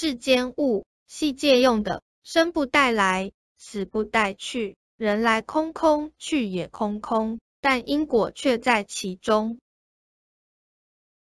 世间物，系借用的，生不带来，死不带去，人来空空，去也空空，但因果却在其中。